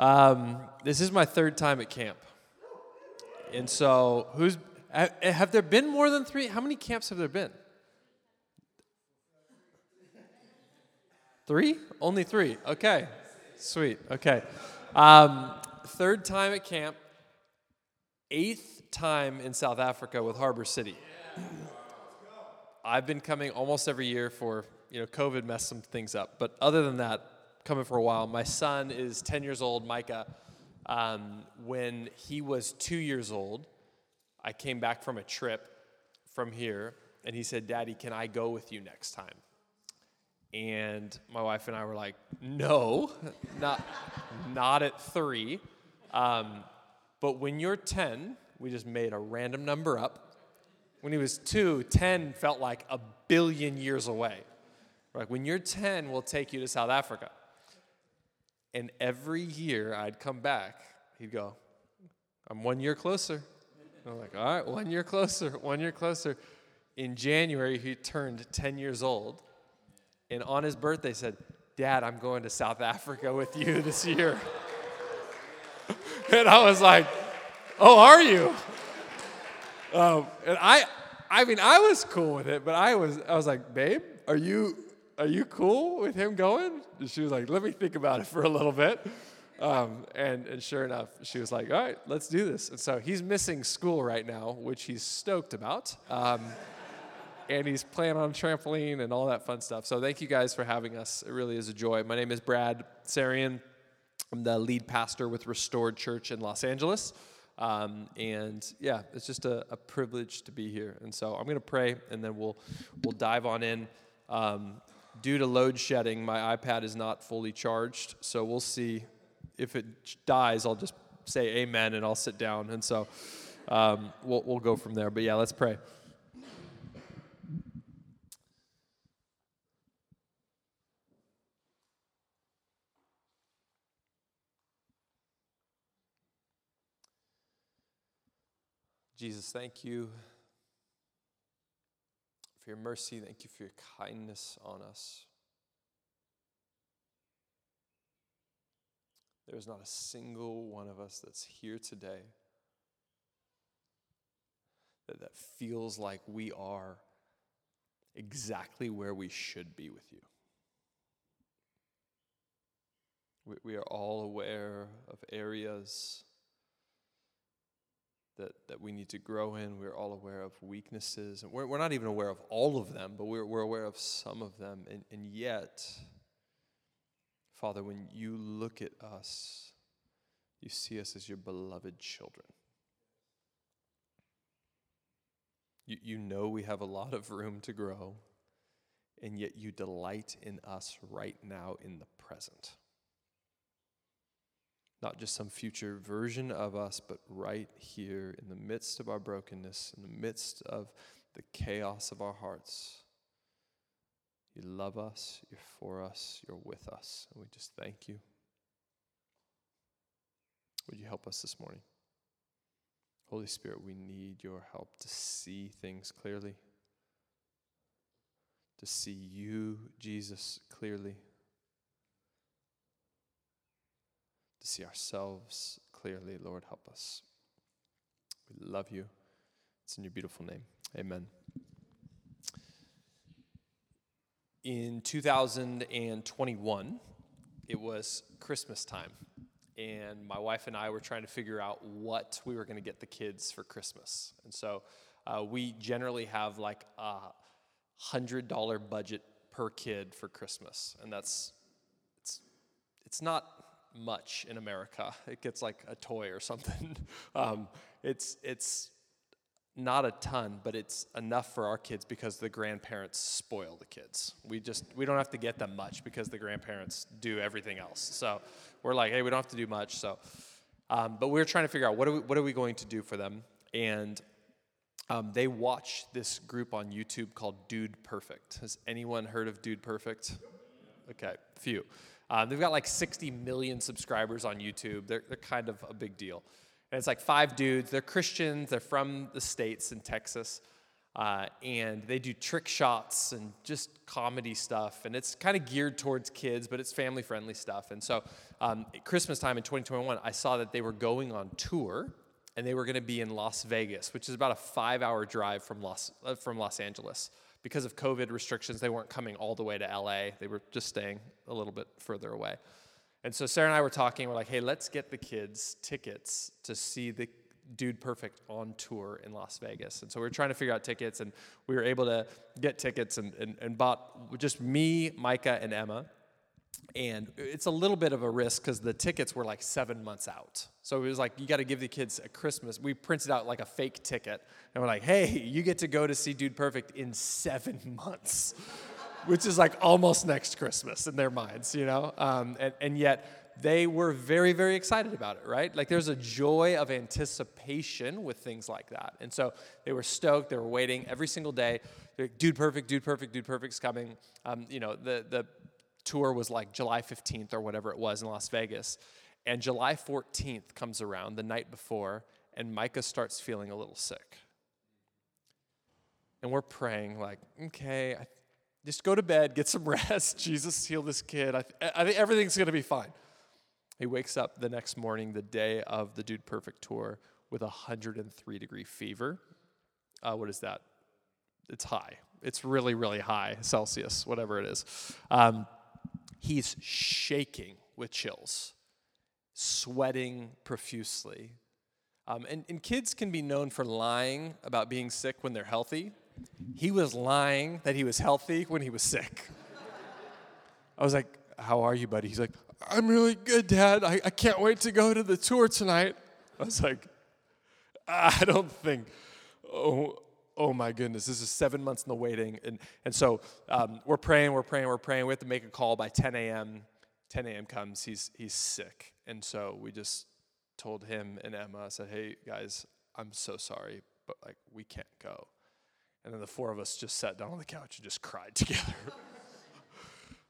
Um, this is my third time at camp. And so, who's have there been more than three? How many camps have there been? Three? Only three. Okay. Sweet. Okay. Um, third time at camp, eighth time in South Africa with Harbor City. I've been coming almost every year for, you know, COVID messed some things up. But other than that, coming for a while. My son is 10 years old, Micah. Um, when he was two years old, I came back from a trip from here, and he said, Daddy, can I go with you next time? And my wife and I were like, No, not, not at three. Um, but when you're 10, we just made a random number up. When he was two, 10 felt like a billion years away. Like, when you're 10, we'll take you to South Africa. And every year I'd come back, he'd go, I'm one year closer. And I'm like, all right, one year closer, one year closer. In January, he turned 10 years old. And on his birthday said, Dad, I'm going to South Africa with you this year. and I was like, Oh, are you? Um, and I, I mean, I was cool with it, but I was, I was like, Babe, are you, are you cool with him going? And she was like, let me think about it for a little bit. Um, and, and sure enough, she was like, all right, let's do this. And so he's missing school right now, which he's stoked about. Um, and he's playing on trampoline and all that fun stuff. So thank you guys for having us. It really is a joy. My name is Brad Sarian. I'm the lead pastor with Restored Church in Los Angeles. Um, and yeah, it's just a, a, privilege to be here. And so I'm going to pray, and then we'll we'll dive on in. Um, due to load shedding, my iPad is not fully charged, so we'll see. If it dies, I'll just say amen and I'll sit down. And so um, we'll, we'll go from there. But yeah, let's pray. Jesus, thank you for your mercy. Thank you for your kindness on us. There's not a single one of us that's here today that, that feels like we are exactly where we should be with you. We, we are all aware of areas that, that we need to grow in. We're all aware of weaknesses. And we're, we're not even aware of all of them, but we're, we're aware of some of them. And, and yet, Father, when you look at us, you see us as your beloved children. You, you know we have a lot of room to grow, and yet you delight in us right now in the present not just some future version of us, but right here in the midst of our brokenness, in the midst of the chaos of our hearts. You love us, you're for us, you're with us, and we just thank you. Would you help us this morning? Holy Spirit, we need your help to see things clearly, to see you, Jesus, clearly. To see ourselves clearly. Lord, help us. We love you. It's in your beautiful name. Amen. In 2021, it was Christmas time, and my wife and I were trying to figure out what we were going to get the kids for Christmas. And so uh, we generally have like a $100 budget per kid for Christmas, and that's it's it's not much in America. It gets like a toy or something. um, it's it's not a ton, but it's enough for our kids because the grandparents spoil the kids. We just we don't have to get them much because the grandparents do everything else. So we're like, hey, we don't have to do much. So, um, but we are trying to figure out what are we what are we going to do for them, and um, they watch this group on YouTube called Dude Perfect. Has anyone heard of Dude Perfect? Okay, few. Um, they've got like 60 million subscribers on YouTube. They're, they're kind of a big deal. And it's like five dudes. They're Christians. They're from the States in Texas. Uh, and they do trick shots and just comedy stuff. And it's kind of geared towards kids, but it's family friendly stuff. And so, um, at Christmas time in 2021, I saw that they were going on tour and they were going to be in Las Vegas, which is about a five hour drive from Los, uh, from Los Angeles. Because of COVID restrictions, they weren't coming all the way to LA, they were just staying a little bit further away. And so Sarah and I were talking, we're like, hey, let's get the kids tickets to see the Dude Perfect on tour in Las Vegas. And so we were trying to figure out tickets, and we were able to get tickets and, and, and bought just me, Micah, and Emma. And it's a little bit of a risk because the tickets were like seven months out. So it was like, you got to give the kids a Christmas. We printed out like a fake ticket, and we're like, hey, you get to go to see Dude Perfect in seven months, which is like almost next Christmas in their minds, you know? Um, and, and yet, they were very, very excited about it, right? Like there's a joy of anticipation with things like that. And so they were stoked. They were waiting every single day. Dude, perfect, dude, perfect, dude, perfect's coming. Um, you know, the, the tour was like July 15th or whatever it was in Las Vegas. And July 14th comes around, the night before, and Micah starts feeling a little sick. And we're praying, like, okay, just go to bed, get some rest. Jesus, heal this kid. I, th- I think everything's going to be fine. He wakes up the next morning, the day of the Dude Perfect tour, with a 103 degree fever. Uh, what is that? It's high. It's really, really high Celsius, whatever it is. Um, he's shaking with chills, sweating profusely. Um, and, and kids can be known for lying about being sick when they're healthy. He was lying that he was healthy when he was sick. I was like, How are you, buddy? He's like, I'm really good, Dad. I, I can't wait to go to the tour tonight. I was like, I don't think, oh, oh my goodness, this is seven months in the waiting. And, and so um, we're praying, we're praying, we're praying. We have to make a call by 10 a.m. 10 a.m. comes, he's, he's sick. And so we just told him and Emma, I said, hey, guys, I'm so sorry, but like, we can't go. And then the four of us just sat down on the couch and just cried together.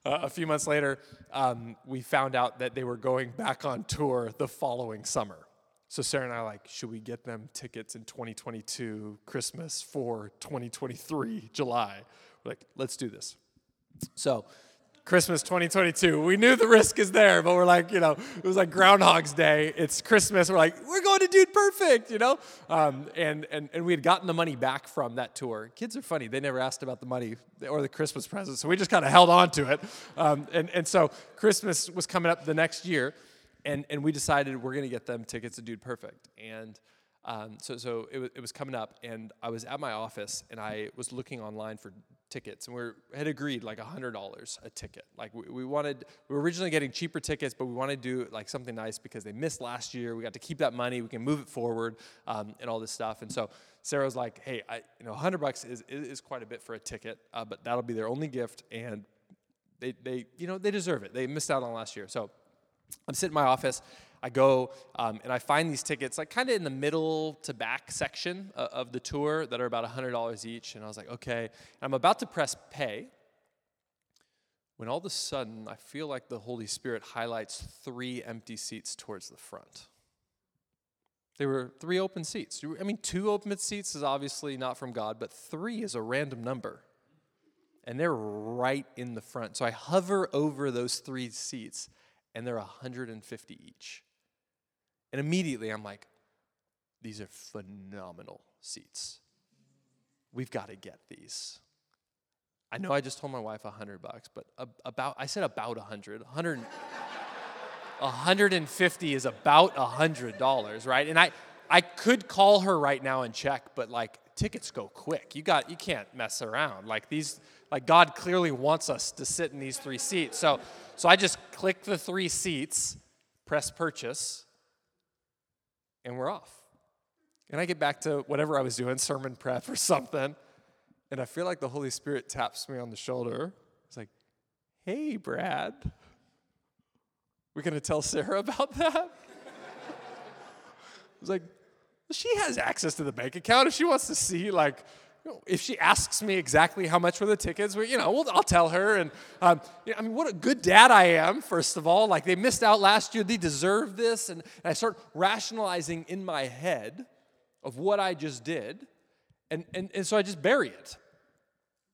Uh, a few months later, um, we found out that they were going back on tour the following summer. So Sarah and I like, should we get them tickets in 2022 Christmas for 2023 July? We're like, let's do this. So Christmas 2022. We knew the risk is there, but we're like, you know, it was like Groundhog's Day. It's Christmas. We're like, we're going to Dude Perfect, you know? Um, and, and, and we had gotten the money back from that tour. Kids are funny. They never asked about the money or the Christmas present, so we just kind of held on to it. Um, and, and so Christmas was coming up the next year, and, and we decided we're to get them tickets to Dude Perfect. And um, so so it, was, it was coming up, and I was at my office, and I was looking online for tickets and we had agreed like $100 a ticket. Like we, we, wanted we were originally getting cheaper tickets but we wanted to do like something nice because they missed last year. We got to keep that money. We can move it forward um, and all this stuff. And so sarah was like hey I, you know 100 bucks is, is quite a bit for a ticket uh, but that'll be their only gift and they, they you know they deserve it. They missed out on last year. So i'm sitting in my office I go um, and I find these tickets like kind of in the middle to back section of, the tour that are about $100 each. And I was like, okay. And I'm about to press pay when all of a sudden I feel like the Holy Spirit highlights three empty seats towards the front. There were three open seats. I mean, two open seats is obviously not from God, but three is a random number. And they're right in the front. So I hover over those three seats, and they're 150 each. And immediately I'm like, these are phenomenal seats. We've got to get these. I know I just told my wife a hundred bucks, but about I said about a hundred. 100 150 is about a hundred dollars, right? And I I could call her right now and check, but like tickets go quick. You got you can't mess around. Like these like God clearly wants us to sit in these three seats. So so I just click the three seats, press purchase, and we're off. And I get back to whatever I was doing, sermon prep or something, and I feel like the Holy Spirit taps me on the shoulder. It's like, hey, Brad, we're going to tell Sarah about that? I was like, she has access to the bank account. If she wants to see, like, if she asks me exactly how much were the tickets, we, you know, we'll, I'll tell her. And um, you know, I mean, what a good dad I am, first of all. Like, they missed out last year, they deserve this. And, and I start rationalizing in my head of what I just did. And, and, and so I just bury it.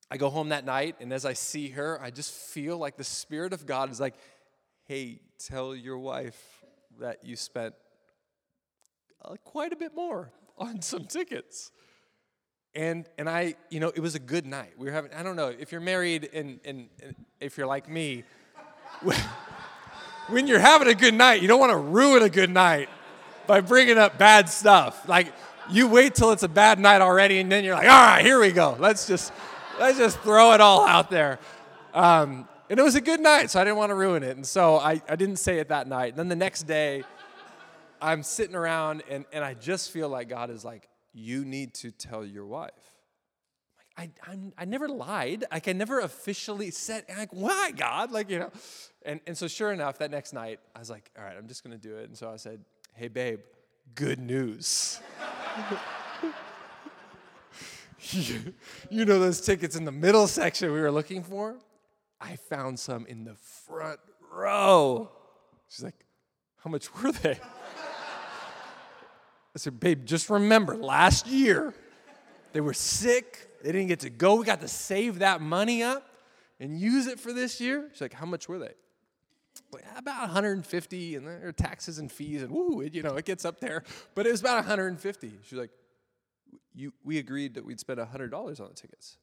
I go home that night, and as I see her, I just feel like the Spirit of God is like, hey, tell your wife that you spent quite a bit more on some tickets. And, and I, you know, it was a good night. We were having, I don't know, if you're married and, and, and if you're like me, when you're having a good night, you don't want to ruin a good night by bringing up bad stuff. Like, you wait till it's a bad night already, and then you're like, all right, here we go. Let's just, let's just throw it all out there. Um, and it was a good night, so I didn't want to ruin it. And so I, I didn't say it that night. And then the next day, I'm sitting around, and, and I just feel like God is like, you need to tell your wife. I, I'm, i never lied. Like I never officially said, like, why, God? Like, you know. And, and so sure enough, that next night, I was like, all right, I'm just going to do it. And so I said, hey, babe, good news. you know those tickets in the middle section we were looking for? I found some in the front row. She's like, how much were they? I said, babe, just remember last year they were sick. They didn't get to go. We got to save that money up and use it for this year. She's like, how much were they? Like, about 150 and there are taxes and fees and woo, it, you know, it gets up there. But it was about 150. She's like, you, we agreed that we'd spend $100 on the tickets.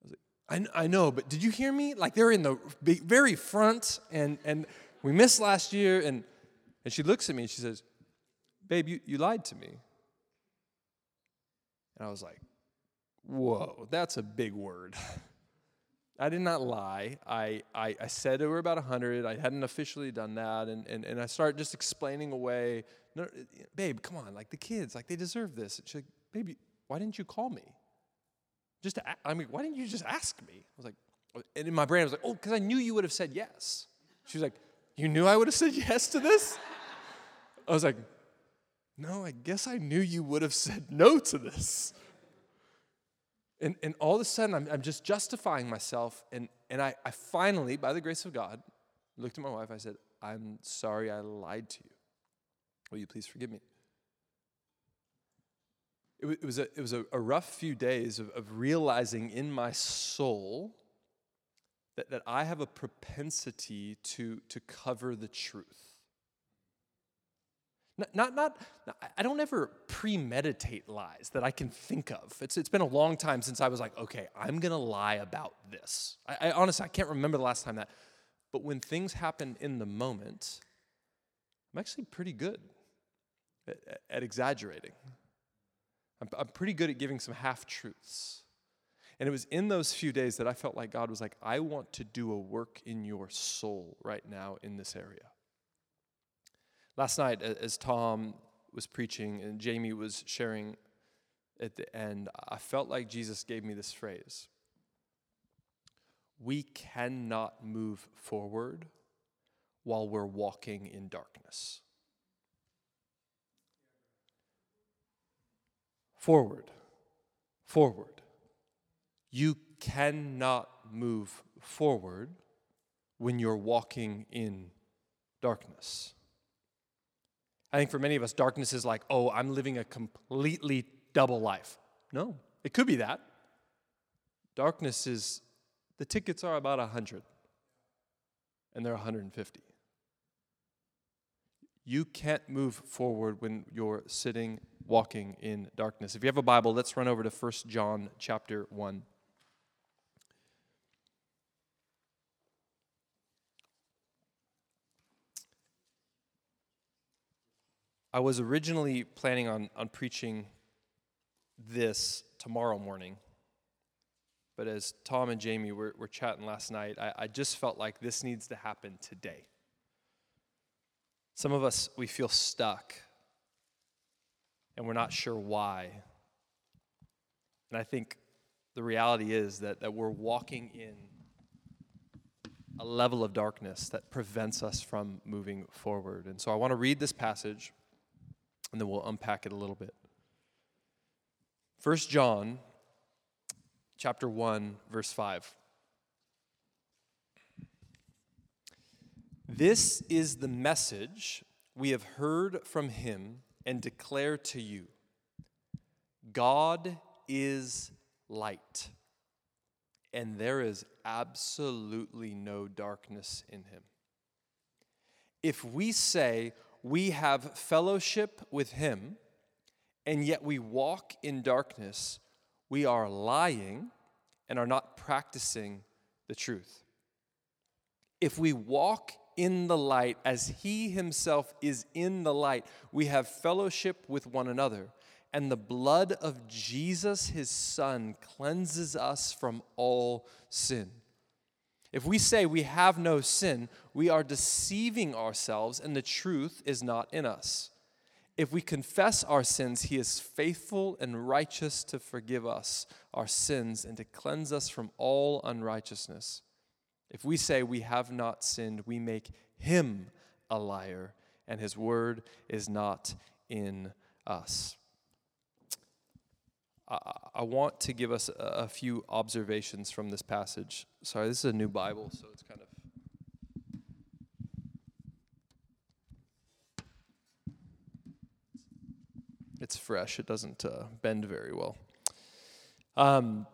I was like, I, I know, but did you hear me? Like they're in the very front and, and we missed last year. And, and she looks at me and she says, Babe, you, you lied to me. And I was like, Whoa, that's a big word. I did not lie. I, I, I said it were about 100. I hadn't officially done that. And, and, and I started just explaining away, no, babe, come on, like the kids, like they deserve this. And she's like, baby, why didn't you call me? Just to, I mean, why didn't you just ask me? I was like, and in my brain, I was like, oh, because I knew you would have said yes. She was like, you knew I would have said yes to this? I was like, no, I guess I knew you would have said no to this. And, and all of a sudden, I'm, I'm just justifying myself. And, and I, I finally, by the grace of God, looked at my wife. I said, I'm sorry I lied to you. Will you please forgive me? It, was, it was, a, it was a, a rough few days of, of realizing in my soul that, that I have a propensity to, to cover the truth. Not, not, not, I don't ever premeditate lies that I can think of. It's, it's been a long time since I was like, okay, I'm to lie about this. I, I honestly, I can't remember the last time that. But when things happen in the moment, I'm actually pretty good at, at exaggerating. I'm, I'm pretty good at giving some half truths. And it was in those few days that I felt like God was like, I want to do a work in your soul right now in this area. Last night, as Tom was preaching and Jamie was sharing at the end, I felt like Jesus gave me this phrase We cannot move forward while we're walking in darkness. Forward, forward. You cannot move forward when you're walking in darkness. I think for many of us, darkness is like, oh, I'm living a completely double life. No, it could be that. Darkness is, the tickets are about 100, and they're 150. You can't move forward when you're sitting, walking in darkness. If you have a Bible, let's run over to 1 John chapter 1. I was originally planning on, on preaching this tomorrow morning. But as Tom and Jamie were, were chatting last night, I, I just felt like this needs to happen today. Some of us, we feel stuck and we're not sure why. And I think the reality is that, that we're walking in a level of darkness that prevents us from moving forward. And so I want to read this passage and then we'll unpack it a little bit. First John chapter 1 verse 5. This is the message we have heard from him and declare to you. God is light, and there is absolutely no darkness in him. If we say we have fellowship with him, and yet we walk in darkness, we are lying and are not practicing the truth. If we walk in the light as he himself is in the light, we have fellowship with one another. And the blood of Jesus, his son, cleanses us from all sin. If we say we have no sin, we are deceiving ourselves and the truth is not in us. If we confess our sins, he is faithful and righteous to forgive us our sins and to cleanse us from all unrighteousness. If we say we have not sinned, we make him a liar, and his word is not in us. I, want to give us a, few observations from this passage. Sorry, this is a new Bible, so it's kind of. It's fresh, it doesn't uh, bend very well. Um,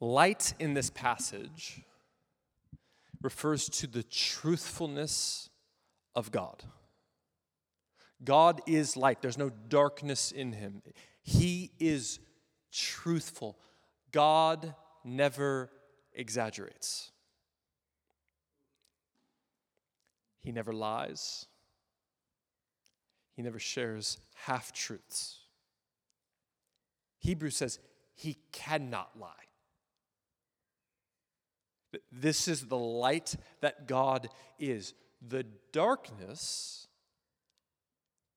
light in this passage refers to the truthfulness of God. God is light, there's no darkness in him. He is truthful. God never exaggerates, He never lies, He never shares half truths. Hebrews says He cannot lie. This is the light that God is. The darkness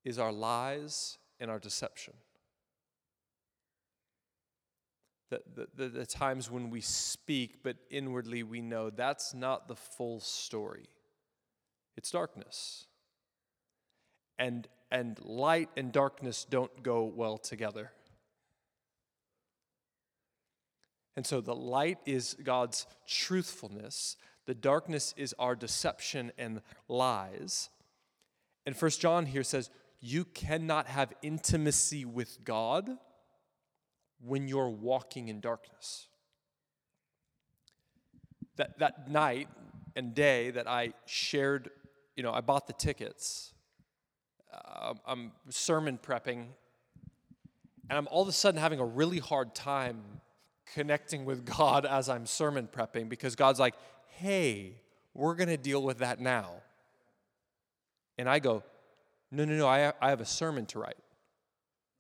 is our lies and our deception the, the, the, times when we speak, but inwardly we know that's not the full story. It's darkness. And, and light and darkness don't go well together. And so the light is God's truthfulness, the darkness is our deception and lies. And First John here says, You cannot have intimacy with God when you're walking in darkness. That, that night and day that I shared, you know, I bought the tickets, uh, I'm sermon prepping, and I'm all of a sudden having a really hard time connecting with God as I'm sermon prepping because God's like, hey, we're going to deal with that now. And I go, no, no, no, I, I have a sermon to write.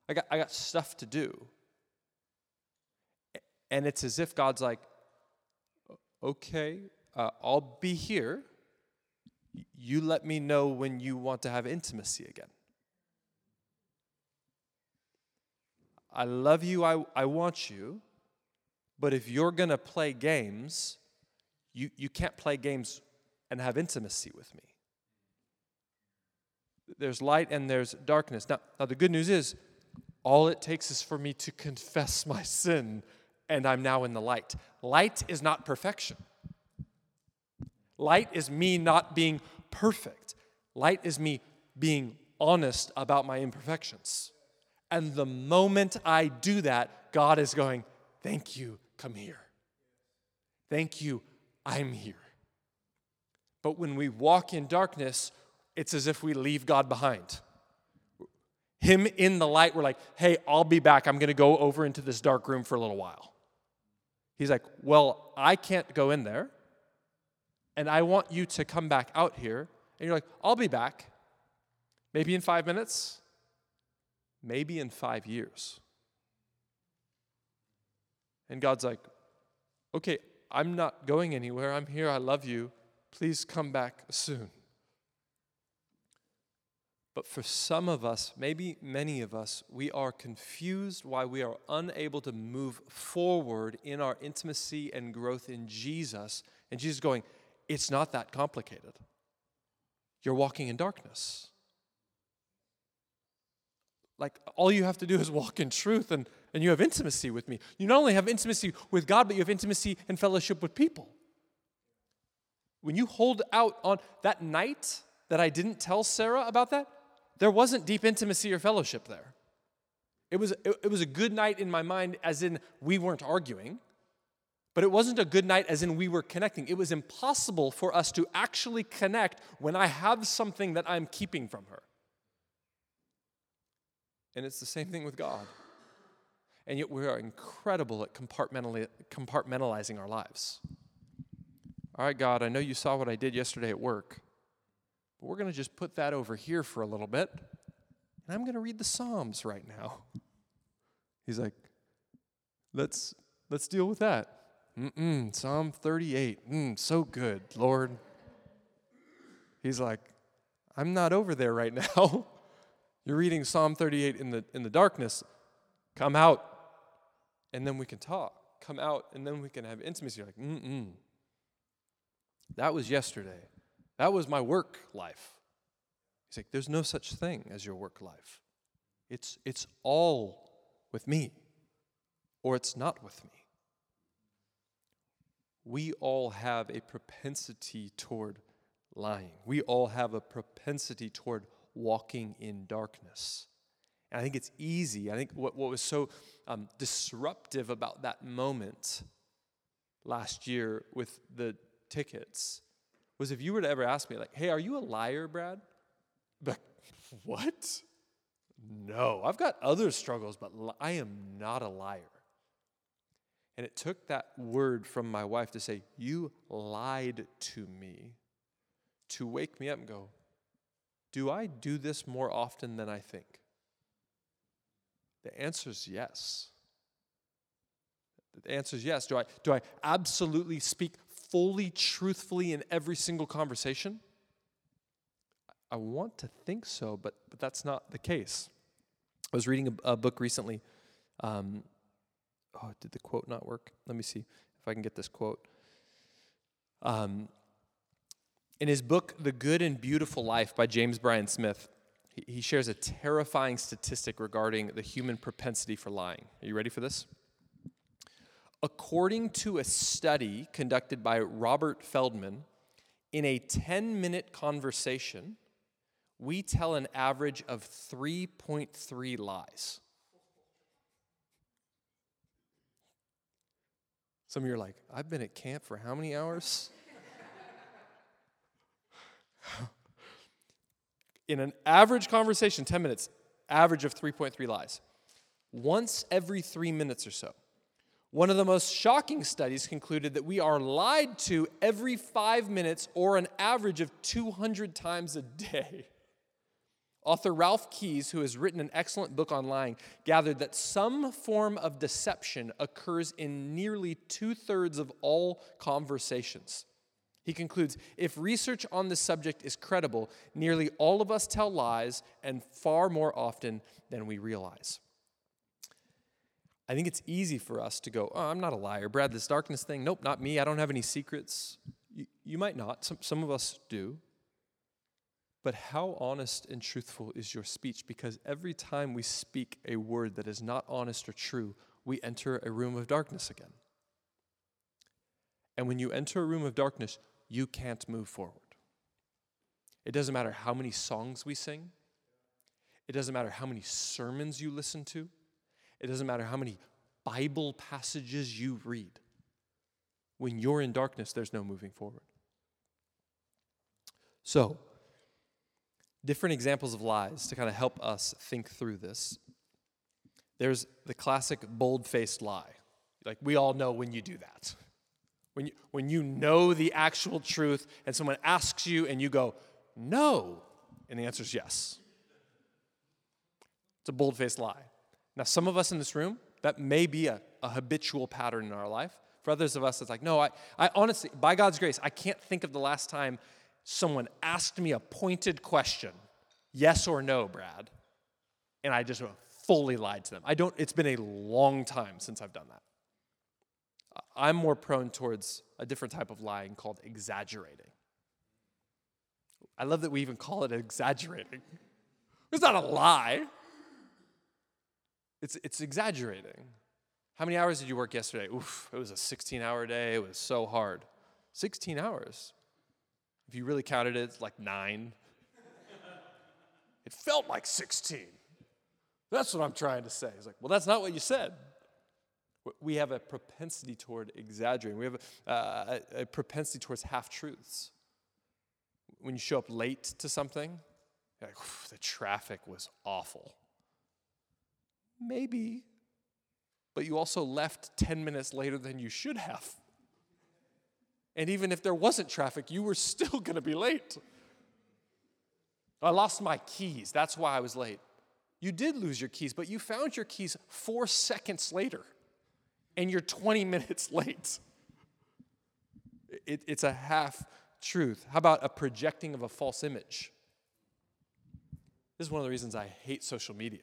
I got, I got stuff to do. And it's as if God's like, okay, uh, I'll be here. You let me know when you want to have intimacy again. I love you, I, I want you, but if you're going to play games, you, you can't play games and have intimacy with me. There's light and there's darkness. Now, now the good news is, all it takes is for me to confess my sin and I'm now in the light. Light is not perfection. Light is me not being perfect. Light is me being honest about my imperfections. And the moment I do that, God is going, Thank you, come here. Thank you, I'm here. But when we walk in darkness, it's as if we leave God behind. Him in the light, we're like, hey, I'll be back. I'm going to go over into this dark room for a little while. He's like, Well, I can't go in there, and I want you to come back out here. And you're like, I'll be back. Maybe in five minutes, maybe in five years. And God's like, Okay, I'm not going anywhere. I'm here. I love you. Please come back soon. But for some of us, maybe many of us, we are confused why we are unable to move forward in our intimacy and growth in Jesus. And Jesus going, It's not that complicated. You're walking in darkness. Like, all you have to do is walk in truth, and, and you have intimacy with me. You not only have intimacy with God, but you have intimacy and fellowship with people. When you hold out on that night that I didn't tell Sarah about that, there wasn't deep intimacy or fellowship there. It was, it, it was a good night in my mind, as in we weren't arguing, but it wasn't a good night as in we were connecting. It was impossible for us to actually connect when I have something that I'm keeping from her. And it's the same thing with God. And yet we are incredible at compartmentalizing our lives. All right, God, I know you saw what I did yesterday at work, but we're going to just put that over here for a little bit. And I'm going to read the Psalms right now. He's like, let's, let's deal with that. Mm-mm, Psalm 38. Mm, so good, Lord. He's like, I'm not over there right now. You're reading Psalm 38 in the, in the darkness. Come out, and then we can talk. Come out, and then we can have intimacy. You're like, mm-mm. That was yesterday. That was my work life. He's like, there's no such thing as your work life. It's, it's all with me, or it's not with me. We all have a propensity toward lying. We all have a propensity toward walking in darkness. And I think it's easy. I think what, what was so um, disruptive about that moment last year with the tickets was if you were to ever ask me, like, hey, are you a liar, Brad? Like, what? No, I've got other struggles, but I am not a liar. And it took that word from my wife to say, You lied to me, to wake me up and go, Do I do this more often than I think? The answer is yes. The answer is yes. Do I, do I absolutely speak fully truthfully in every single conversation? I want to think so, but, but that's not the case. I was reading a, a book recently. Um, oh, did the quote not work? Let me see if I can get this quote. Um, in his book, The Good and Beautiful Life by James Bryan Smith, he, he shares a terrifying statistic regarding the human propensity for lying. Are you ready for this? According to a study conducted by Robert Feldman, in a 10 minute conversation, we tell an average of 3.3 lies. Some of you are like, I've been at camp for how many hours? in an average conversation, 10 minutes, average of 3.3 lies. Once every three minutes or so. One of the most shocking studies concluded that we are lied to every five minutes or an average of 200 times a day. Author Ralph Keyes, who has written an excellent book on lying, gathered that some form of deception occurs in nearly two thirds of all conversations. He concludes if research on this subject is credible, nearly all of us tell lies and far more often than we realize. I think it's easy for us to go, oh, I'm not a liar. Brad, this darkness thing, nope, not me. I don't have any secrets. You, you might not. Some, some of us do. But how honest and truthful is your speech? Because every time we speak a word that is not honest or true, we enter a room of darkness again. And when you enter a room of darkness, you can't move forward. It doesn't matter how many songs we sing, it doesn't matter how many sermons you listen to, it doesn't matter how many Bible passages you read. When you're in darkness, there's no moving forward. So, different examples of lies to kind of help us think through this. There's the classic bold faced lie. Like, we all know when you do that. When you, when you know the actual truth and someone asks you and you go, no, and the answer is yes. It's a bold faced lie. Now, some of us in this room, that may be a, a habitual pattern in our life. For others of us, it's like, no, I, I honestly, by God's grace, I can't think of the last time someone asked me a pointed question, yes or no, Brad, and I just fully lied to them. I don't, it's been a long time since I've done that. I'm more prone towards a different type of lying called exaggerating. I love that we even call it exaggerating. It's not a lie. It's, it's exaggerating. How many hours did you work yesterday? Oof, it was a 16 hour day. It was so hard. 16 hours. If you really counted it, it's like nine. it felt like 16. That's what I'm trying to say. He's like, Well, that's not what you said. We have a propensity toward exaggerating, we have a, uh, a, a propensity towards half truths. When you show up late to something, like, the traffic was awful. Maybe, but you also left 10 minutes later than you should have. And even if there wasn't traffic, you were still going to be late. I lost my keys. That's why I was late. You did lose your keys, but you found your keys four seconds later, and you're 20 minutes late. It, it's a half truth. How about a projecting of a false image? This is one of the reasons I hate social media.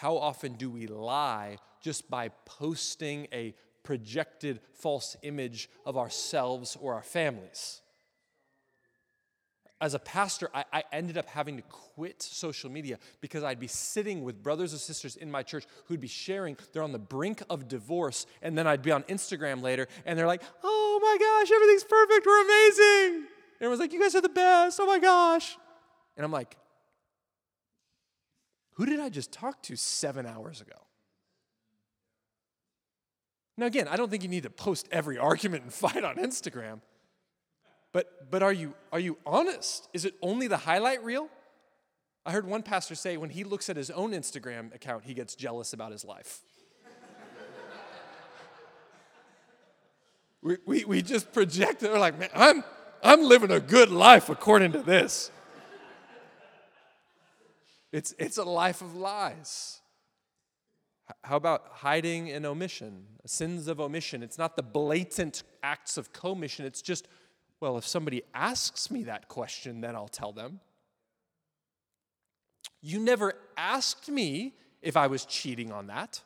How often do we lie just by posting a projected false image of ourselves or our families? as a pastor, I, I, ended up having to quit social media because I'd be sitting with brothers and sisters in my church who'd be sharing, they're on the brink of divorce, and then I'd be on Instagram later, and they're like, oh my gosh, everything's perfect, we're amazing. And everyone's like, you guys are the best, oh my gosh. And I'm like, who did I just talk to seven hours ago? Now, again, I don't think you need to post every argument and fight on Instagram. But, but are, you, are you honest? Is it only the highlight reel? I heard one pastor say when he looks at his own Instagram account, he gets jealous about his life. we, we, we just project it. We're like, man, I'm, I'm living a good life according to this. It's, it's a life of lies. How about hiding and omission? Sins of omission. It's not the blatant acts of commission, it's just well, if somebody asks me that question, then I'll tell them. You never asked me if I was cheating on that.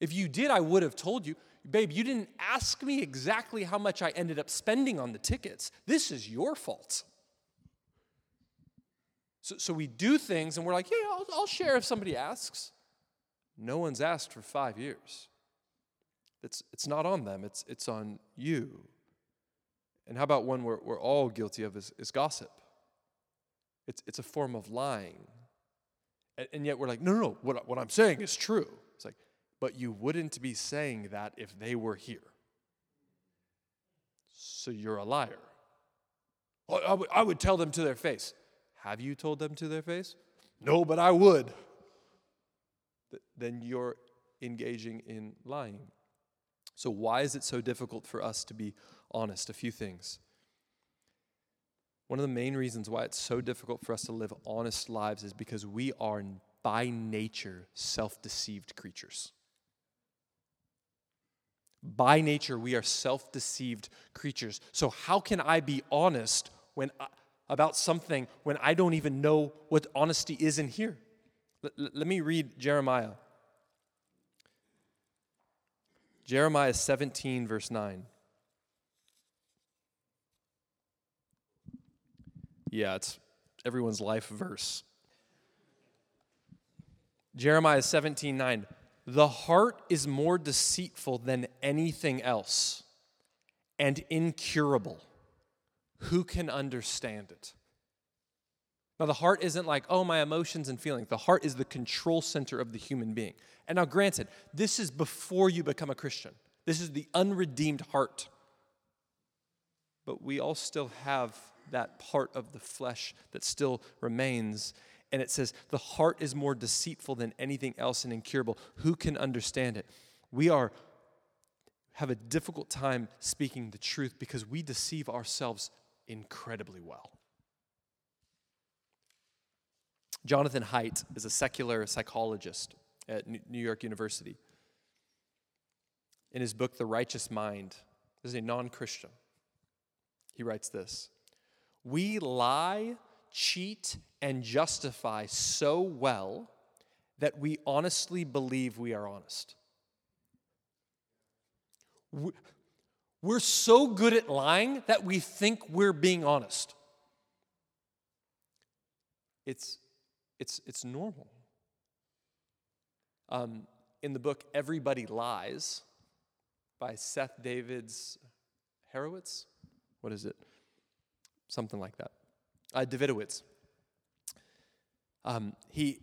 If you did, I would have told you. Babe, you didn't ask me exactly how much I ended up spending on the tickets. This is your fault. So, so we do things and we're like, yeah, I'll, I'll share if somebody asks. No one's asked for five years. It's, it's not on them, it's, it's on you. And how about one we're, we're all guilty of is, is gossip? It's, it's a form of lying. And, and yet we're like, no, no, no, what, what I'm saying is true. It's like, but you wouldn't be saying that if they were here. So you're a liar. I, would, I would tell them to their face. Have you told them to their face? No, but I would. Then you're engaging in lying. So, why is it so difficult for us to be honest, a few things. One of the main reasons why it's so difficult for us to live honest lives is because we are, by nature, self deceived creatures. By nature, we are self deceived creatures. So, how can I be honest when I, about something when I don't even know what honesty is in here? L- let me read Jeremiah. Jeremiah 17, verse 9. Yeah, it's everyone's life verse. Jeremiah 17 9. The heart is more deceitful than anything else and incurable. Who can understand it? Now, the heart isn't like, oh, my emotions and feelings. The heart is the control center of the human being. And now, granted, this is before you become a Christian, this is the unredeemed heart. But we all still have that part of the flesh that still remains. And it says, the heart is more deceitful than anything else and incurable. Who can understand it? We are have a difficult time speaking the truth because we deceive ourselves incredibly well. Jonathan Haidt is a secular psychologist at New York University. In his book, The Righteous Mind, this is a non Christian. He writes this we lie, cheat, and justify so well that we honestly believe we are honest. We're so good at lying that we think we're being honest. It's, it's, it's normal. Um, in the book Everybody Lies by Seth Davids Harowitz, what is it? something like that. Uh, Davidowitz. Um, he,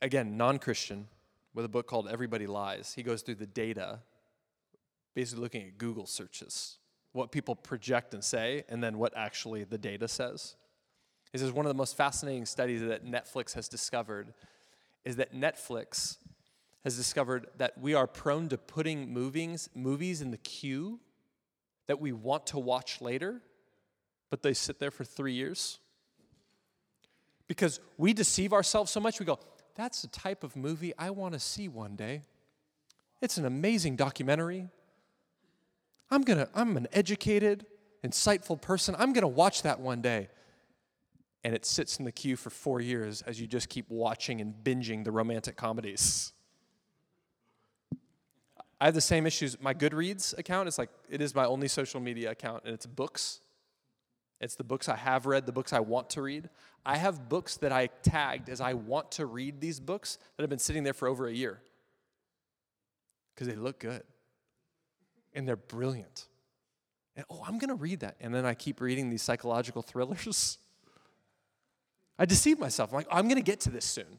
again, non Christian, with a book called Everybody Lies, he goes through the data, basically looking at Google searches, what people project and say, and then what actually the data says. He says one of the most fascinating studies that Netflix has discovered is that Netflix has discovered that we are prone to putting movies, movies in the queue that we want to watch later, but they sit there for three years. Because we deceive ourselves so much, we go, that's the type of movie I want to see one day. It's an amazing documentary. I'm gonna, I'm an educated, insightful person. I'm gonna watch that one day. And it sits in the queue for four years as you just keep watching and binging the romantic comedies. I have the same issues. My Goodreads account is like, it is my only social media account, and it's books. It's the books I have read, the books I want to read. I have books that I tagged as I want to read these books that have been sitting there for over a year because they look good and they're brilliant. And oh, I'm going to read that. And then I keep reading these psychological thrillers. I deceive myself. I'm like, I'm going to get to this soon.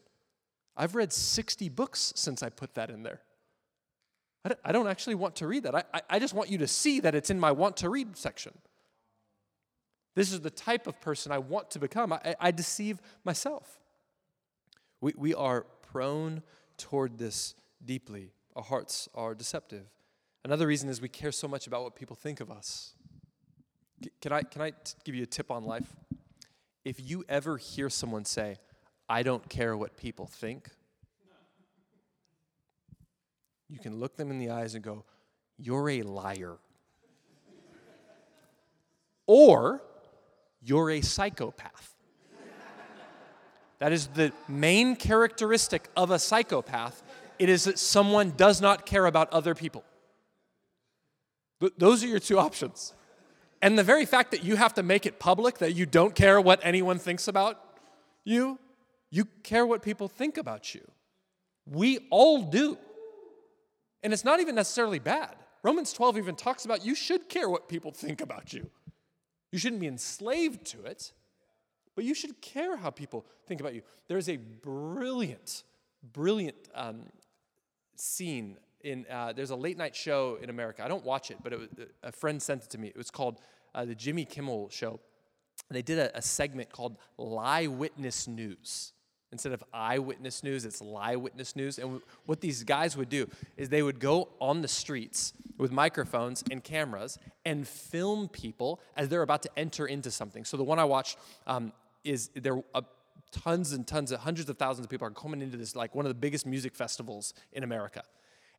I've read 60 books since I put that in there. I don't actually want to read that. I, I just want you to see that it's in my want to read section. This is the type of person I want to become. I, I deceive myself. We, we are prone toward this deeply. Our hearts are deceptive. Another reason is we care so much about what people think of us. Can I, can I t- give you a tip on life? If you ever hear someone say, I don't care what people think, you can look them in the eyes and go, You're a liar. or, You're a psychopath. that is the main characteristic of a psychopath. It is that someone does not care about other people. Th- those are your two options. And the very fact that you have to make it public that you don't care what anyone thinks about you, you care what people think about you. We all do. And it's not even necessarily bad. Romans 12 even talks about you should care what people think about you. You shouldn't be enslaved to it, but you should care how people think about you. There's a brilliant, brilliant um, scene in, uh, there's a late night show in America. I don't watch it, but it was, a friend sent it to me. It was called uh, the Jimmy Kimmel Show. And they did a, a segment called Lie Witness News. Instead of eyewitness news, it's lie witness news. And what these guys would do is they would go on the streets with microphones and cameras and film people as they're about to enter into something. So the one I watched um, is there uh, tons and tons of hundreds of thousands of people are coming into this like one of the biggest music festivals in America.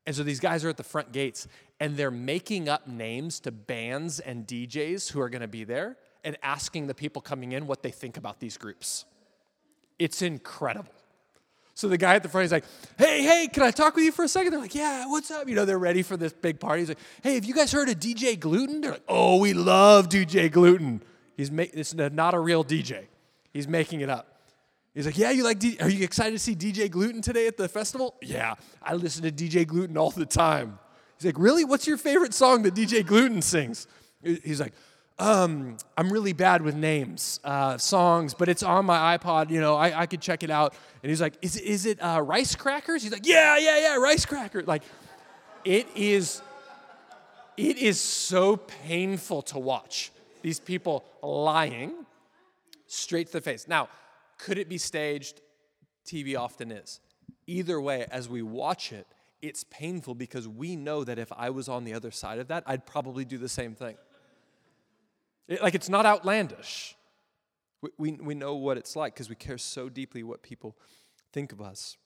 And so these guys are at the front gates and they're making up names to bands and DJs who are going to be there and asking the people coming in what they think about these groups. It's incredible. So the guy at the front is like, hey, hey, can I talk with you for a second? They're like, yeah, what's up? You know, they're ready for this big party. He's like, hey, have you guys heard of DJ Gluten? They're like, oh, we love DJ Gluten. He's ma- it's not a real DJ. He's making it up. He's like, yeah, you like, D- are you excited to see DJ Gluten today at the festival? Yeah, I listen to DJ Gluten all the time. He's like, really? What's your favorite song that DJ Gluten sings? He's like, um, I'm really bad with names, uh, songs, but it's on my iPod. You know, I, I could check it out. And he's like, is, is it uh, Rice Crackers? He's like, yeah, yeah, yeah, Rice Crackers. Like, it is, it is so painful to watch these people lying straight to the face. Now, could it be staged? TV often is. Either way, as we watch it, it's painful because we know that if I was on the other side of that, I'd probably do the same thing. It, like it's not outlandish. We, we, we know what it's like because we care so deeply what people think of us.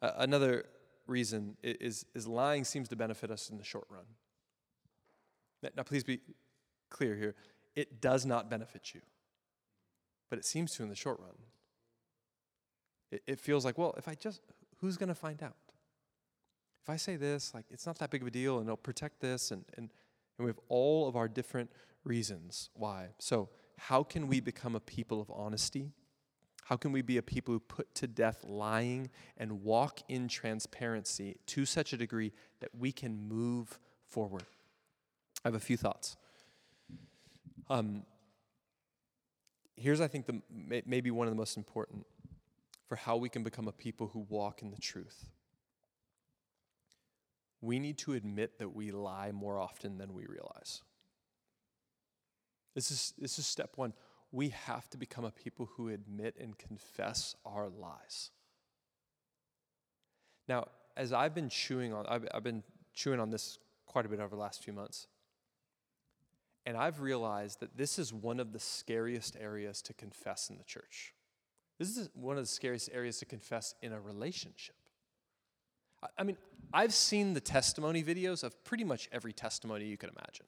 Uh, another reason is, is lying seems to benefit us in the short run. Now, please be clear here. It does not benefit you, but it seems to in the short run. It, feels like, well, if I just, who's going to find out? If I say this, like, it's not that big of a deal and it'll protect this, and, and, and we have all of our different reasons why. So, how can we become a people of honesty? How can we be a people who put to death lying and walk in transparency to such a degree that we can move forward? I have a few thoughts. Um, here's, I think, the, maybe one of the most important. For how we can become a people who walk in the truth. We need to admit that we lie more often than we realize. This is, this is step one. We have to become a people who admit and confess our lies. Now, as I've been chewing on, I've, I've been chewing on this quite a bit over the last few months. And I've realized that this is one of the scariest areas to confess in the church. This is one of the scariest areas to confess in a relationship. I mean, I've seen the testimony videos of pretty much every testimony you can imagine.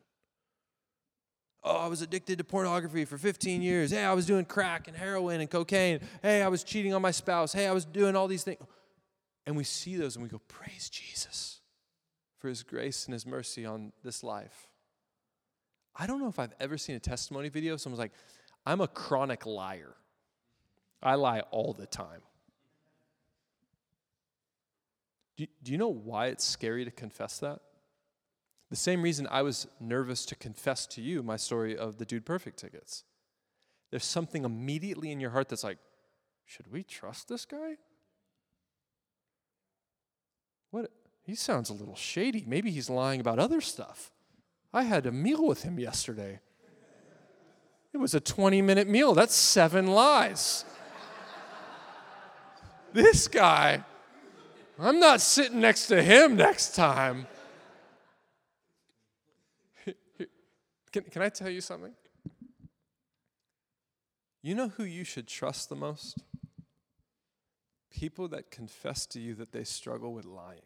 Oh, I was addicted to pornography for 15 years. Hey, I was doing crack and heroin and cocaine. Hey, I was cheating on my spouse. Hey, I was doing all these things. And we see those and we go, Praise Jesus for his grace and his mercy on this life. I don't know if I've ever seen a testimony video. Someone's like, I'm a chronic liar. I lie all the time. Do, do you know why it's scary to confess that? The same reason I was nervous to confess to you my story of the Dude Perfect tickets. There's something immediately in your heart that's like, should we trust this guy? What? He sounds a little shady. Maybe he's lying about other stuff. I had a meal with him yesterday. It was a 20 minute meal. That's seven lies. This guy, I'm not sitting next to him next time. Can, can I tell you something? You know who you should trust the most? People that confess to you that they struggle with lying.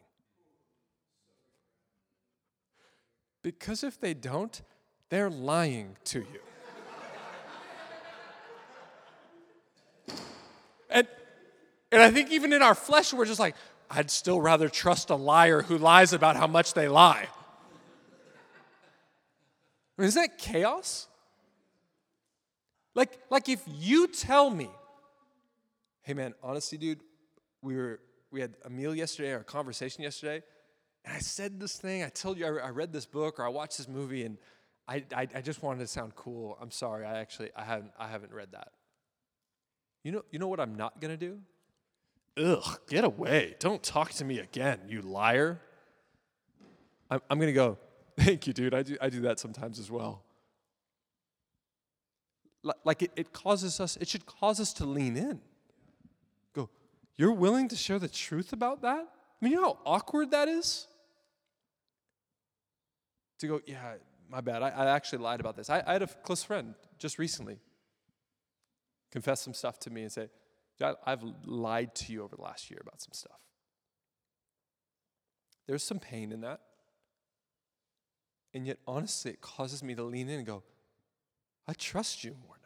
Because if they don't, they're lying to you. and, and I think even in our flesh, we're just like, I'd still rather trust a liar who lies about how much they lie. I mean, isn't that chaos? Like, like if you tell me, hey man, honestly, dude, we were we had a meal yesterday or a conversation yesterday, and I said this thing. I told you I, I read this book or I watched this movie, and I, I, I just wanted to sound cool. I'm sorry. I actually I haven't I haven't read that. You know you know what I'm not gonna do? Ugh, get away! Don't talk to me again, you liar. I'm, I'm gonna go. Thank you, dude. I do I do that sometimes as well. Like it, it causes us. It should cause us to lean in. Go. You're willing to share the truth about that? I mean, you know how awkward that is? to go, yeah, my bad. I, I actually lied about this. I, I, had a close friend just recently confess some stuff to me and say, I've lied to you over the last year about some stuff. There's some pain in that. And yet, honestly, it causes me to lean in and go, I trust you more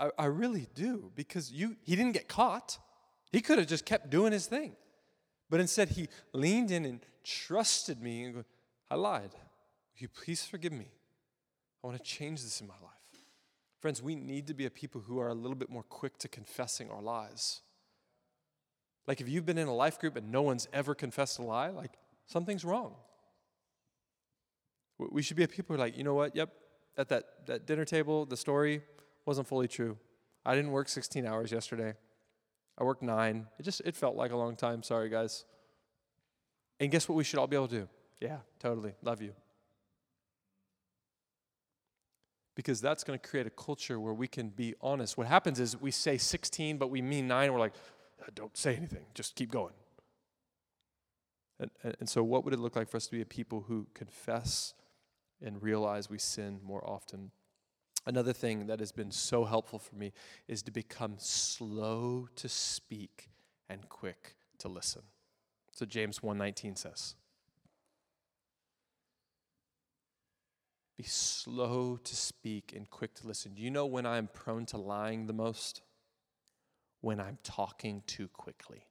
now. I, I really do because you he didn't get caught. He could have just kept doing his thing. But instead, he leaned in and trusted me and go, I lied. Will you please forgive me? I want to change this in my life. Friends, we need to be a people who are a little bit more quick to confessing our lies. Like if you've been in a life group and no one's ever confessed a lie, like something's wrong. We should be a people who are like, you know what? Yep, at that, that dinner table, the story wasn't fully true. I didn't work 16 hours yesterday. I worked nine. It just it felt like a long time. Sorry, guys. And guess what we should all be able to do? Yeah, totally. Love you. Because that's going to create a culture where we can be honest. What happens is we say 16, but we mean nine. and We're like, uh, don't say anything, just keep going. And, and, and so, what would it look like for us to be a people who confess and realize we sin more often? Another thing that has been so helpful for me is to become slow to speak and quick to listen. So James 1:19 says. Be slow to speak and quick to listen. Do you know when I'm prone to lying the most? When I'm talking too quickly.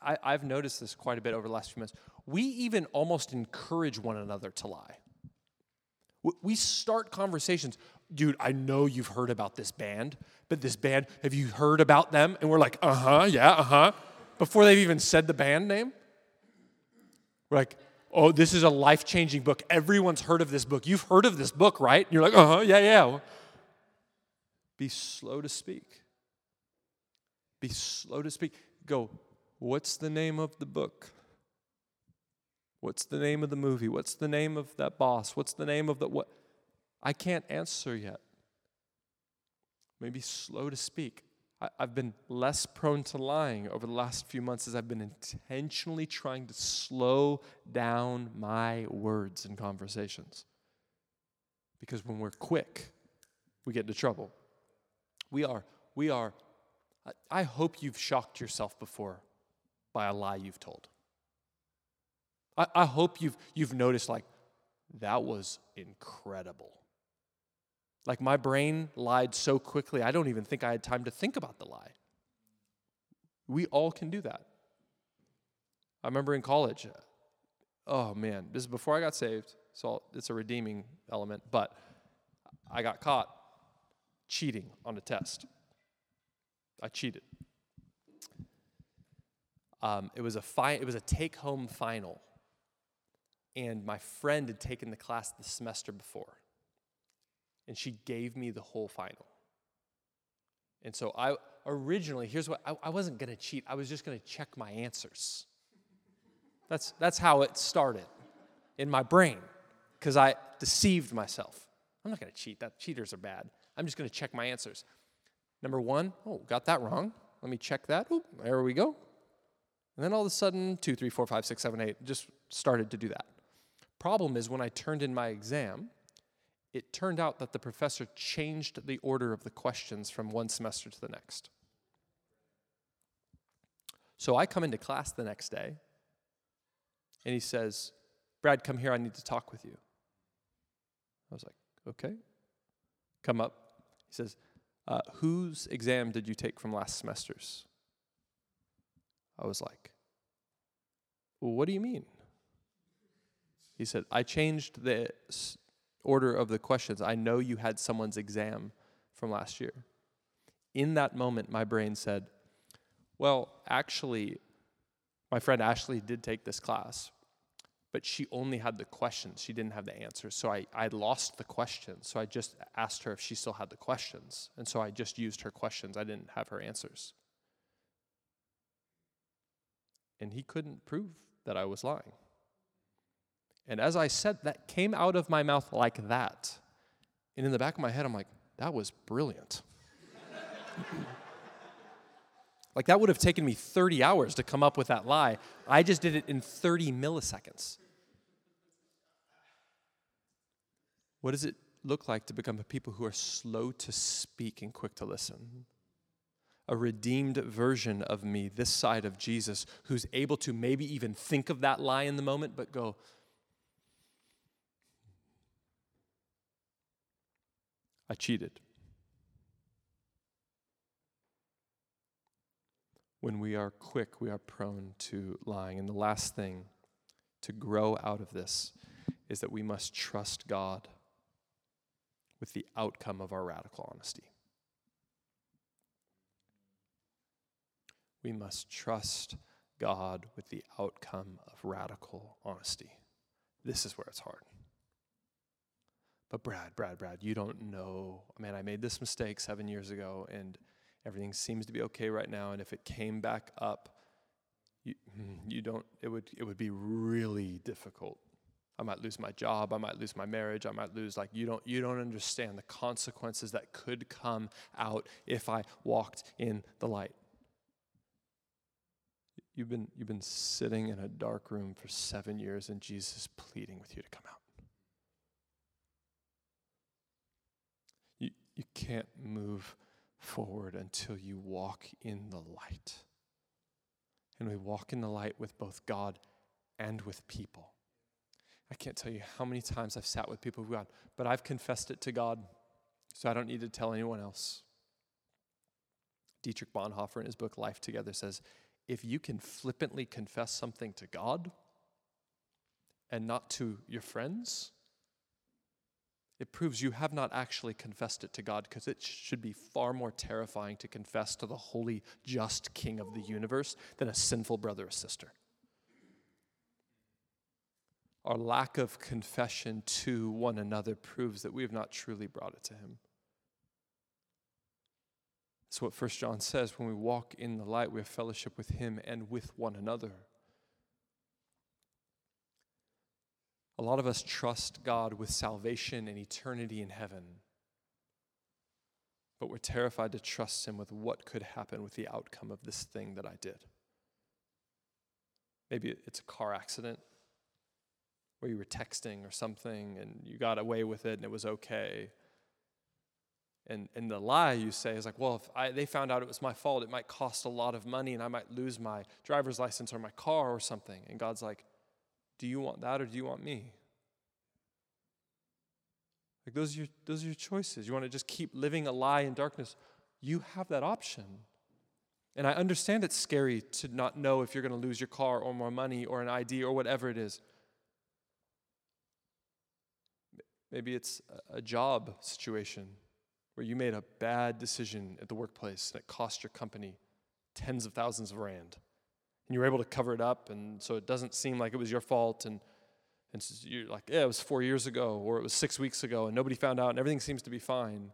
I, have noticed this quite a bit over the last few months. We even almost encourage one another to lie. We start conversations. Dude, I know you've heard about this band, but this band, have you heard about them? And we're like, uh huh, yeah, uh huh. Before they've even said the band name. We're like, oh, this is a life changing book. Everyone's heard of this book. You've heard of this book, right? And you're like, uh huh, yeah, yeah. Be slow to speak. Be slow to speak. Go, what's the name of the book? What's the name of the movie? What's the name of that boss? What's the name of the what? I can't answer yet. Maybe slow to speak. I, have been less prone to lying over the last few months as I've been intentionally trying to slow down my words in conversations. Because when we're quick, we get into trouble. We are, we are, I hope you've shocked yourself before by a lie you've told. I, I hope you've, you've noticed, like, that was incredible. Like, my brain lied so quickly, I don't even think I had time to think about the lie. We all can do that. I remember in college, oh man, this is before I got saved, so it's a redeeming element, but I got caught cheating on a test. I cheated. Um, it was a fi- it was a take home final and my friend had taken the class the semester before. And she gave me the whole final. And so I originally, here's what I, I wasn't going to cheat, I was just going to check my answers. That's, that's how it started in my brain because I deceived myself. I'm not going to cheat. That cheaters are bad. I'm just going to check my answers. Number one, oh, got that wrong. Let me check that. Oh, there we go. And then all of a sudden, two, three, four, five, six, seven, eight, just started to do that. Problem is, when I turned in my exam, it turned out that the professor changed the order of the questions from one semester to the next. So I come into class the next day, and he says, Brad, come here, I need to talk with you. I was like, okay. Come up. He says, uh, whose exam did you take from last semester's? I was like, well, what do you mean? He said, I changed the order of the questions. I know you had someone's exam from last year. In that moment, my brain said, Well, actually, my friend Ashley did take this class, but she only had the questions. She didn't have the answers. So I, I lost the questions. So I just asked her if she still had the questions. And so I just used her questions. I didn't have her answers. And he couldn't prove that I was lying. And as I said, that came out of my mouth like that. And in the back of my head, I'm like, that was brilliant. like, that would have taken me 30 hours to come up with that lie. I just did it in 30 milliseconds. What does it look like to become a people who are slow to speak and quick to listen? A redeemed version of me, this side of Jesus, who's able to maybe even think of that lie in the moment, but go, I cheated. When we are quick, we are prone to lying. And the last thing to grow out of this is that we must trust God with the outcome of our radical honesty. We must trust God with the outcome of radical honesty. This is where it's hard. But Brad, Brad, Brad, you don't know. Man, I made this mistake seven years ago, and everything seems to be okay right now. And if it came back up, you, hmm, you don't. It would it would be really difficult. I might lose my job. I might lose my marriage. I might lose like you don't you don't understand the consequences that could come out if I walked in the light. You've been you've been sitting in a dark room for 7 years and Jesus pleading with you to come out. You can't move forward until you walk in the light. And we walk in the light with both God and with people. I can't tell you how many times I've sat with people who God, but I've confessed it to God, so I don't need to tell anyone else. Dietrich Bonhoeffer in his book Life Together says, if you can flippantly confess something to God and not to your friends, it proves you have not actually confessed it to God because it should be far more terrifying to confess to the holy, just King of the universe than a sinful brother or sister. Our lack of confession to one another proves that we have not truly brought it to Him. That's what First John says. When we walk in the light, we have fellowship with Him and with one another. A lot of us trust God with salvation and eternity in heaven, but we're terrified to trust Him with what could happen with the outcome of this thing that I did. Maybe it's a car accident where you were texting or something and you got away with it and it was okay. And, and the lie you say is like, well, if I, they found out it was my fault, it might cost a lot of money and I might lose my driver's license or my car or something. And God's like, do you want that or do you want me? Like those are your, those are your choices. You want to just keep living a lie in darkness. You have that option. And I understand it's scary to not know if you're going to lose your car or more money or an ID or whatever it is. Maybe it's a job situation where you made a bad decision at the workplace and it cost your company tens of thousands of rand. And you were able to cover it up, and so it doesn't seem like it was your fault. And, and so you're like, yeah, it was four years ago, or it was six weeks ago, and nobody found out, and everything seems to be fine.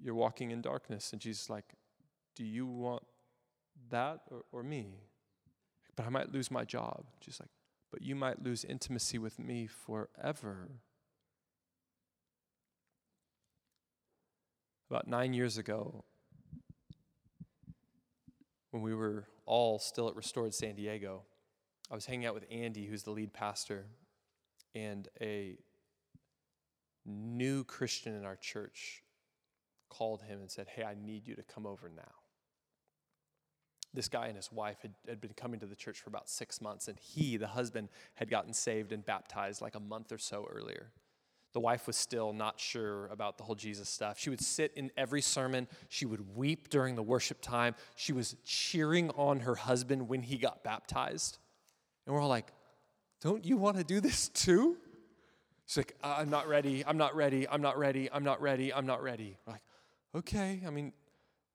You're walking in darkness, and Jesus is like, do you want that or, or me? But I might lose my job. She's like, but you might lose intimacy with me forever. About nine years ago, when we were all still at Restored San Diego, I was hanging out with Andy, who's the lead pastor, and a new Christian in our church called him and said, Hey, I need you to come over now. This guy and his wife had, had been coming to the church for about six months, and he, the husband, had gotten saved and baptized like a month or so earlier. The wife was still not sure about the whole Jesus stuff. She would sit in every sermon. She would weep during the worship time. She was cheering on her husband when he got baptized. And we're all like, Don't you want to do this too? She's like, I'm not ready. I'm not ready. I'm not ready. I'm not ready. I'm not ready. We're like, okay. I mean,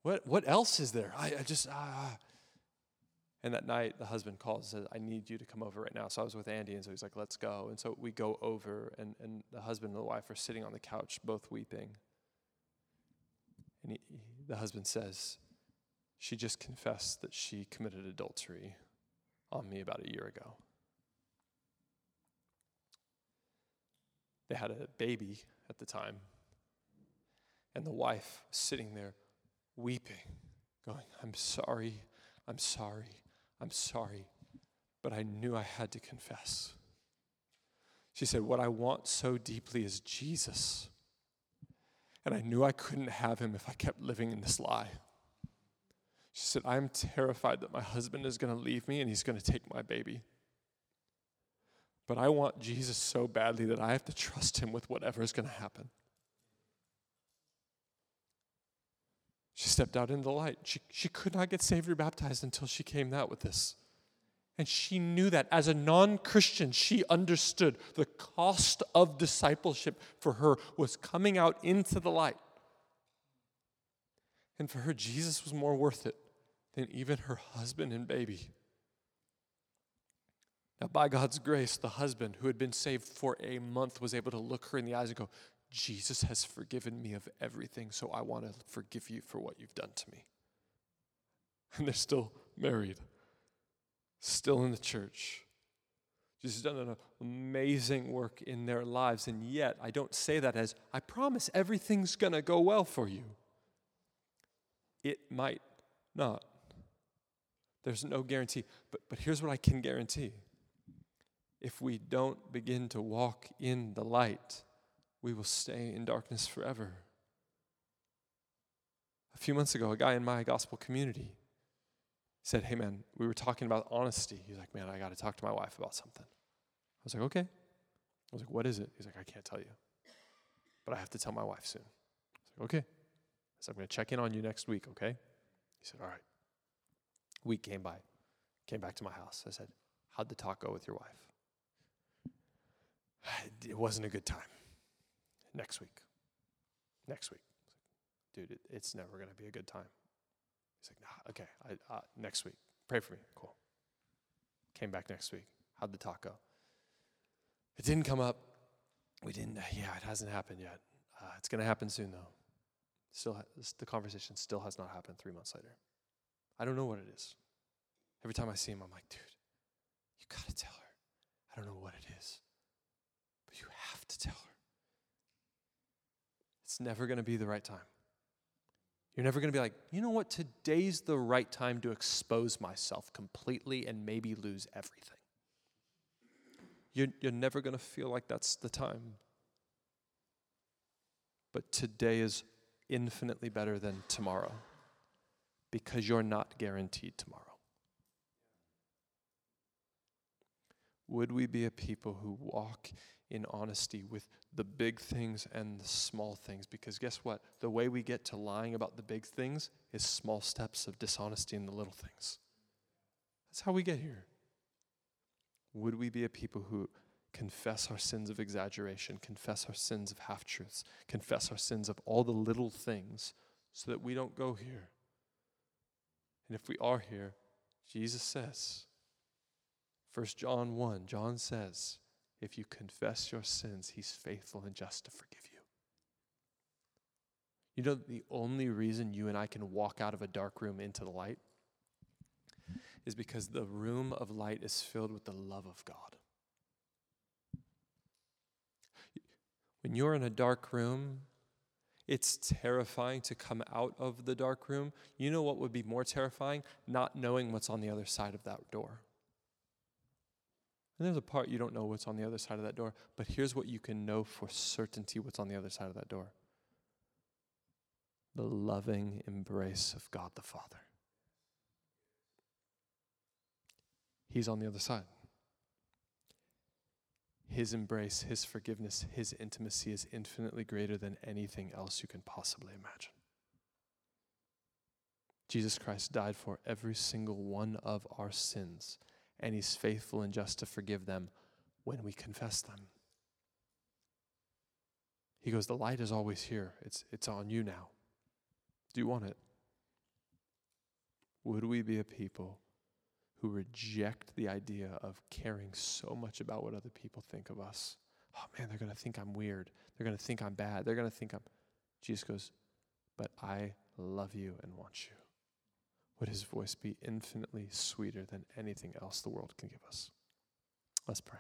what, what else is there? I, I just, ah. And that night, the husband calls and says, I need you to come over right now. So I was with Andy, and so he's like, let's go. And so we go over, and, and the husband and the wife are sitting on the couch, both weeping. And he, he, the husband says, She just confessed that she committed adultery on me about a year ago. They had a baby at the time, and the wife sitting there weeping, going, I'm sorry, I'm sorry. I'm sorry, but I knew I had to confess. She said, What I want so deeply is Jesus. And I knew I couldn't have him if I kept living in this lie. She said, I'm terrified that my husband is going to leave me and he's going to take my baby. But I want Jesus so badly that I have to trust him with whatever is going to happen. She stepped out into the light. She, she could not get saved or baptized until she came out with this. And she knew that as a non Christian, she understood the cost of discipleship for her was coming out into the light. And for her, Jesus was more worth it than even her husband and baby. Now, by God's grace, the husband who had been saved for a month was able to look her in the eyes and go, Jesus has forgiven me of everything, so I want to forgive you for what you've done to me. And they're still married, still in the church. Jesus has done an amazing work in their lives, and yet I don't say that as I promise everything's going to go well for you. It might not. There's no guarantee. But, but here's what I can guarantee if we don't begin to walk in the light, we will stay in darkness forever. A few months ago, a guy in my gospel community said, Hey, man, we were talking about honesty. He's like, Man, I got to talk to my wife about something. I was like, Okay. I was like, What is it? He's like, I can't tell you, but I have to tell my wife soon. I was like, Okay. So I'm going to check in on you next week, okay? He said, All right. Week came by, came back to my house. I said, How'd the talk go with your wife? It wasn't a good time next week. Next week. Dude, it, it's never going to be a good time. He's like, nah, okay, I, uh, next week. Pray for me. Cool. Came back next week. How'd the talk go? It didn't come up. We didn't, yeah, it hasn't happened yet. Uh, it's going to happen soon, though. Still, ha- the conversation still has not happened three months later. I don't know what it is. Every time I see him, I'm like, dude, you gotta tell her. I don't know what it is, but you have to tell her. It's never gonna be the right time. You're never gonna be like, you know what, today's the right time to expose myself completely and maybe lose everything. You're, you're never gonna feel like that's the time. But today is infinitely better than tomorrow because you're not guaranteed tomorrow. Would we be a people who walk in honesty with the big things and the small things? Because guess what? The way we get to lying about the big things is small steps of dishonesty in the little things. That's how we get here. Would we be a people who confess our sins of exaggeration, confess our sins of half truths, confess our sins of all the little things so that we don't go here? And if we are here, Jesus says, 1 John 1, John says, if you confess your sins, he's faithful and just to forgive you. You know, the only reason you and I can walk out of a dark room into the light is because the room of light is filled with the love of God. When you're in a dark room, it's terrifying to come out of the dark room. You know what would be more terrifying? Not knowing what's on the other side of that door. And there's a part you don't know what's on the other side of that door, but here's what you can know for certainty what's on the other side of that door the loving embrace of God the Father. He's on the other side. His embrace, His forgiveness, His intimacy is infinitely greater than anything else you can possibly imagine. Jesus Christ died for every single one of our sins and he's faithful and just to forgive them when we confess them. He goes, The light is always here. It's, it's on you now. Do you want it? Would we be a people who reject the idea of caring so much about what other people think of us? Oh man, they're going to think I'm weird. They're going to think I'm bad. They're going to think I'm. Jesus goes, But I love you and want you would his voice be infinitely sweeter than anything else the world can give us. Let's pray.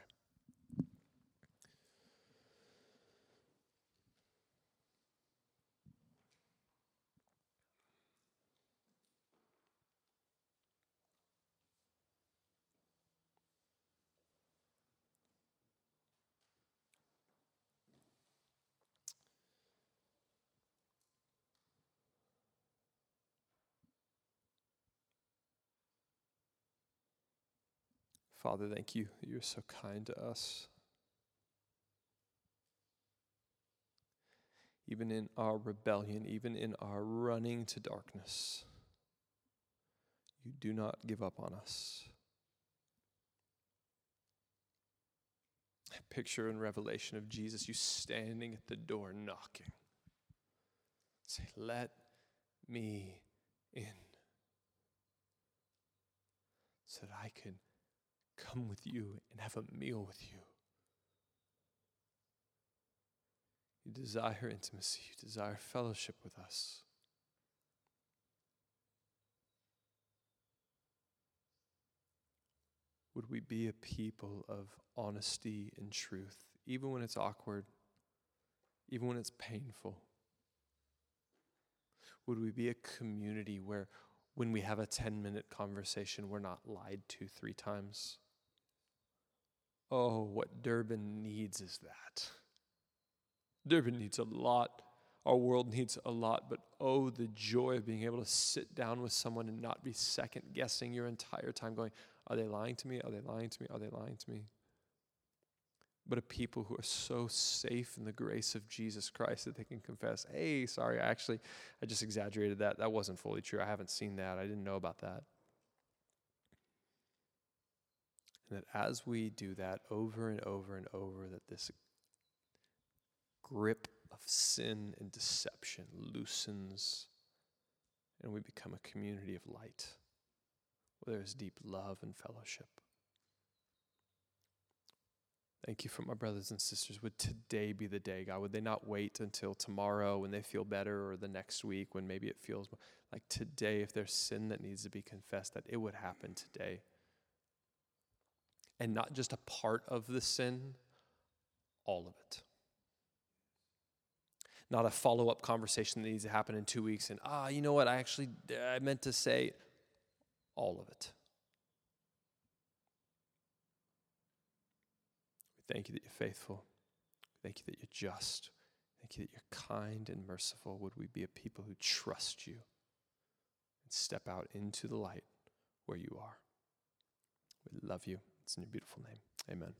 Father, thank you you're so kind to us. Even in our rebellion, even in our running to darkness, you do not give up on us. Picture in Revelation of Jesus, you standing at the door knocking. Say, Let me in so that I can come with you and have a meal with you. You desire intimacy, you desire fellowship with us. Would we be a people of honesty and truth, even when it's awkward, even when it's painful? Would we be a community where when we have a 10 minute conversation, we're not lied to three times? Oh, what Durban needs is that. Durban needs a lot. Our world needs a lot, but oh, the joy of being able to sit down with someone and not be second guessing your entire time, going, Are they lying to me? Are they lying to me? Are they lying to me? But a people who are so safe in the grace of Jesus Christ that they can confess, Hey, sorry, actually, I just exaggerated that. That wasn't fully true. I haven't seen that. I didn't know about that. And that as we do that over and over and over, that this grip of sin and deception loosens and we become a community of light where there is deep love and fellowship. Thank you for my brothers and sisters. Would today be the day, God? Would they not wait until tomorrow when they feel better or the next week when maybe it feels like today, if there's sin that needs to be confessed, that it would happen today? And not just a part of the sin, all of it. Not a follow up conversation that needs to happen in two weeks and, ah, you know what? I actually I meant to say all of it. We Thank you that you're faithful. Thank you that you're just. Thank you that you're kind and merciful. Would we be a people who trust you and step out into the light where you are? We love you. It's in your beautiful name. Amen.